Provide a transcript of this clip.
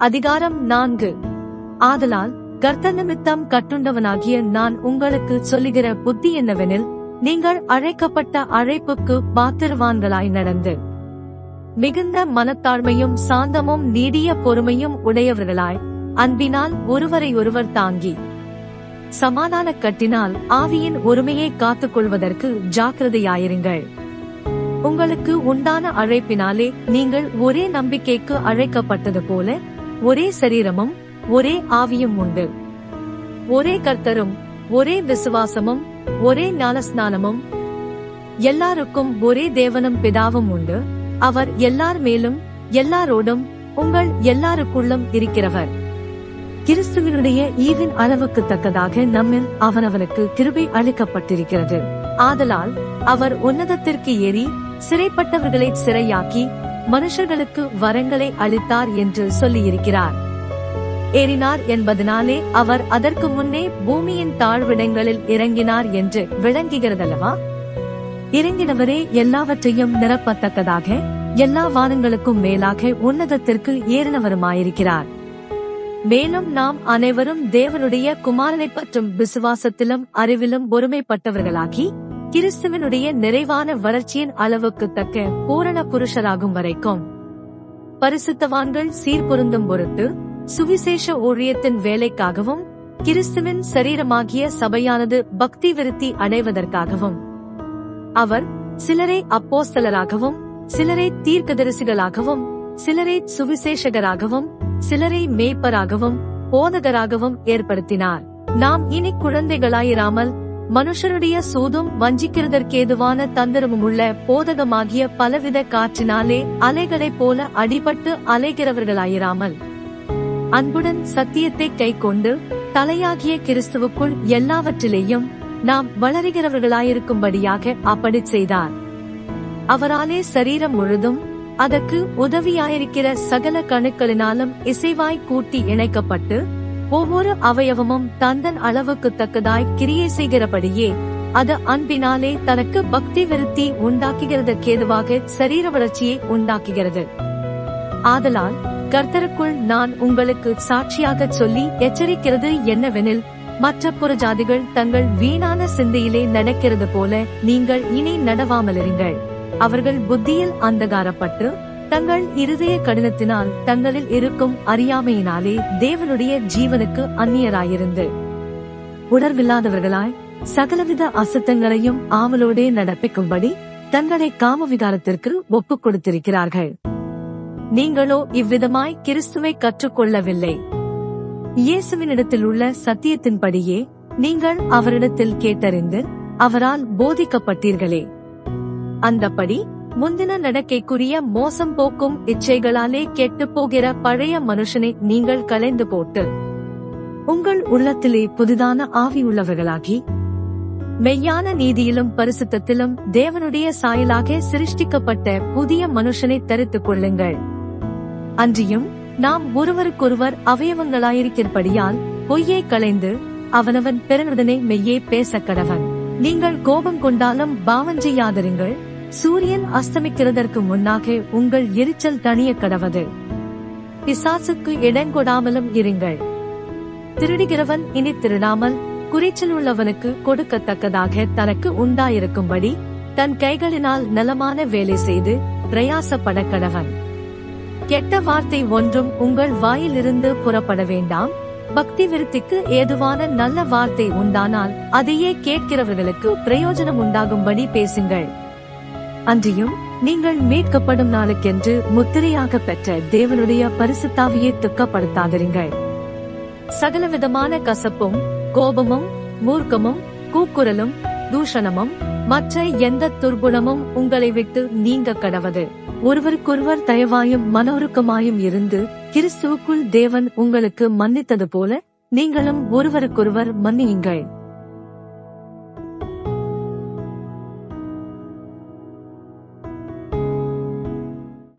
அதிகாரம் நான்கு. ஆதலால் கர்த்த நிமித்தம் கட்டுண்டவனாகிய நான் உங்களுக்கு சொல்லுகிற புத்தி என்னவெனில் நீங்கள் அழைக்கப்பட்ட அழைப்புக்கு பாத்திரவான்களாய் நடந்து மிகுந்த மனத்தாழ்மையும் சாந்தமும் நீடிய பொறுமையும் உடையவர்களாய் அன்பினால் ஒருவரை ஒருவர் தாங்கி சமாதான கட்டினால் ஆவியின் ஒருமையை காத்துக் கொள்வதற்கு ஜாக்கிரதையாயிருங்கள். உங்களுக்கு உண்டான அழைப்பினாலே நீங்கள் ஒரே நம்பிக்கைக்கு அழைக்கப்பட்டது போல ஒரே சரீரமும் ஒரே ஆவியும் உண்டு. ஒரே கர்த்தரும் ஒரே விசுவாசமும் ஒரே ஞானஸ்நானமும் எல்லாருக்கும் ஒரே தேவனும் பிதாவும் உண்டு. அவர் எல்லார் மேலும் எல்லாரோடும் உங்கள் எல்லாருக்குள்ளும் இருக்கிறவர். கிறிஸ்துவனுடைய ஈவின் அளவுக்கு தக்கதாக நம்மில் அவனவனுக்கு கிருபை அளிக்கப்பட்டிருக்கிறது. ஆதலால் அவர் உன்னதத்திற்கு ஏறி சிறைப்பட்டவர்களை சிறையாக்கி மனுஷர்களுக்கு வரங்களை அளித்தார் என்று சொல்லியிருக்கிறார். ஏறினார் என்பதனாலே அவர் அதற்கு முன்னே பூமியின் தாழ்விடங்களில் இறங்கினார் என்று விளங்குகிறதல்லவா? இறங்கினவரே எல்லாவற்றையும் நிரப்பத்தக்கதாக எல்லா வானங்களுக்கும் மேலாக உன்னதத்திற்கு ஏறினவருமாயிருக்கிறார். மேலும் நாம் அனைவரும் தேவனுடைய குமாரனை பற்றும் விசுவாசத்திலும் அறிவிலும் ஒருமைப்பட்டவர்களாகி கிறிஸ்துவனுடைய நிறைவான வளர்ச்சியின் அளவுக்கு தக்க பூரண புருஷராகும் வரைக்கும். பரிசுத்தவான்கள் சீர்பொருந்தும் பொருட்டு சுவிசேஷ ஊழியத்தின் வேலைக்காகவும் கிறிஸ்துவின் சரீரமாகிய சபையானது பக்தி விருத்தி அடைவதற்காகவும். அவர் சிலரை அப்போஸ்தலராகவும் சிலரை தீர்க்கதரிசிகளாகவும் சிலரை சுவிசேஷகராகவும் சிலரை மேய்ப்பராகவும் போதகராகவும் ஏற்படுத்தினார். நாம் இனி குழந்தைகளாயிராமல் மனுஷருடைய சூதும் வஞ்சிக்கிறதற்கேதுவான தந்திரமும் உள்ள போதகமாகிய பலவித காற்றினாலே அலைகளைப் போல அடிபட்டு அலைகிறவர்களாயிராமல். அன்புடன் சத்தியத்தை கைக்கொண்டு தலையாகிய கிறிஸ்துவுக்குள் எல்லாவற்றிலேயும் நாம் வளருகிறவர்களாயிருக்கும்படியாக அப்படி செய்தார். அவராலே சரீரம் முழுதும் அதற்கு உதவியாயிருக்கிற சகல கணுக்களினாலும் இசைவாய் கூட்டி இணைக்கப்பட்டு ஒவ்வொரு அவயவமும் தந்தன் அளவுக்கு தக்கதாய் கிரியை செய்கிறபடியே அது அன்பினாலே தனக்கு பக்தி விருத்தி உண்டாக்குகிறது கேதுவாக சரீர வளர்ச்சியை உண்டாக்குகிறது. ஆதலால் கர்த்தருக்குள் நான் உங்களுக்கு சாட்சியாக சொல்லி எச்சரிக்கிறது என்னவெனில் மற்ற புறஜாதிகள் தங்கள் வீணான சிந்தையிலே நடக்கிறது போல நீங்கள் இனி நடவாமலிருங்கள் அவர்கள் புத்தியில் அந்தகாரப்பட்டு தங்கள் இருதய கடினத்தினால் தங்களில் இருக்கும் அறியாமையினாலே தேவனுடைய ஜீவனுக்கு அந்நியராயிருந்து. உணர்வில்லாதவர்களாய் சகலவித அசுத்தங்களையும் ஆவலோடே நடப்பிக்கும்படி தங்களை காம விகாரத்திற்கு ஒப்புக் கொடுத்திருக்கிறார்கள். நீங்களோ இவ்விதமாய் கிறிஸ்துவை கற்றுக்கொள்ளவில்லை. இயேசுவினிடத்தில் உள்ள சத்தியத்தின்படியே நீங்கள் அவரிடத்தில் கேட்டறிந்து அவரால் போதிக்கப்பட்டீர்களே. அந்தப்படி முந்தின நடக்கைக்குரிய மோசம் போக்கும் இச்சைகளாலே கெட்டுப் போகிற பழைய மனுஷனை நீங்கள் கலைந்து போட்டு உங்கள் உள்ளத்திலே புதிதான ஆவி உள்ளவர்களாகி மெய்யான நீதியிலும் பரிசுத்தத்திலும் தேவனுடைய சாயலாக சிருஷ்டிக்கப்பட்ட புதிய மனுஷனை தரித்துக் கொள்ளுங்கள். அன்றியும் நாம் ஒருவருக்கொருவர் அவயவங்களாயிருக்கிறபடியால் பொய்யை களைந்து அவனவன் பிறனுடனே மெய்யே பேச கடவன் நீங்கள் கோபம் கொண்டாலும் பாவம் செய்யாதிருங்கள் சூரியன் அஸ்தமிக்கிறதற்கு முன்னாக உங்கள் எரிச்சல் தணிய கடவது. பிசாசுக்கு இடங்கொடாமலும் இருங்கள். திருடுகிறவன் இனி திருடாமல் குறைச்சல் உள்ளவனுக்கு கொடுக்கத்தக்கதாக தனக்கு உண்டாயிருக்கும்படி தன் கைகளினால் நலமான வேலை செய்து பிரயாசப்பட கடவன். கெட்ட வார்த்தை ஒன்றும் உங்கள் வாயிலிருந்து புறப்பட வேண்டாம். பக்தி விருத்திக்கு ஏதுவான நல்ல வார்த்தை உண்டானால் அதையே கேட்கிறவர்களுக்கு பிரயோஜனம் உண்டாகும்படி பேசுங்கள். அன்றியும் நீங்கள் மீட்கப்படும் நாளுக்கென்று முத்திரையாக பெற்ற தேவனுடைய பரிசுத்தாவியை துக்கப்படுத்தாதிருங்கள். சகலவிதமான கசப்பும் கோபமும் மூர்க்கமும் கூக்குரலும் தூஷணமும் மற்ற எந்த துர்குணமும் உங்களை விட்டு நீங்க கடவது. ஒருவருக்கொருவர் தயவாயும் மனோருக்கமாயும் இருந்து கிறிஸ்துவுக்குள் தேவன் உங்களுக்கு மன்னித்தது போல நீங்களும் ஒருவருக்கொருவர் மன்னியுங்கள்.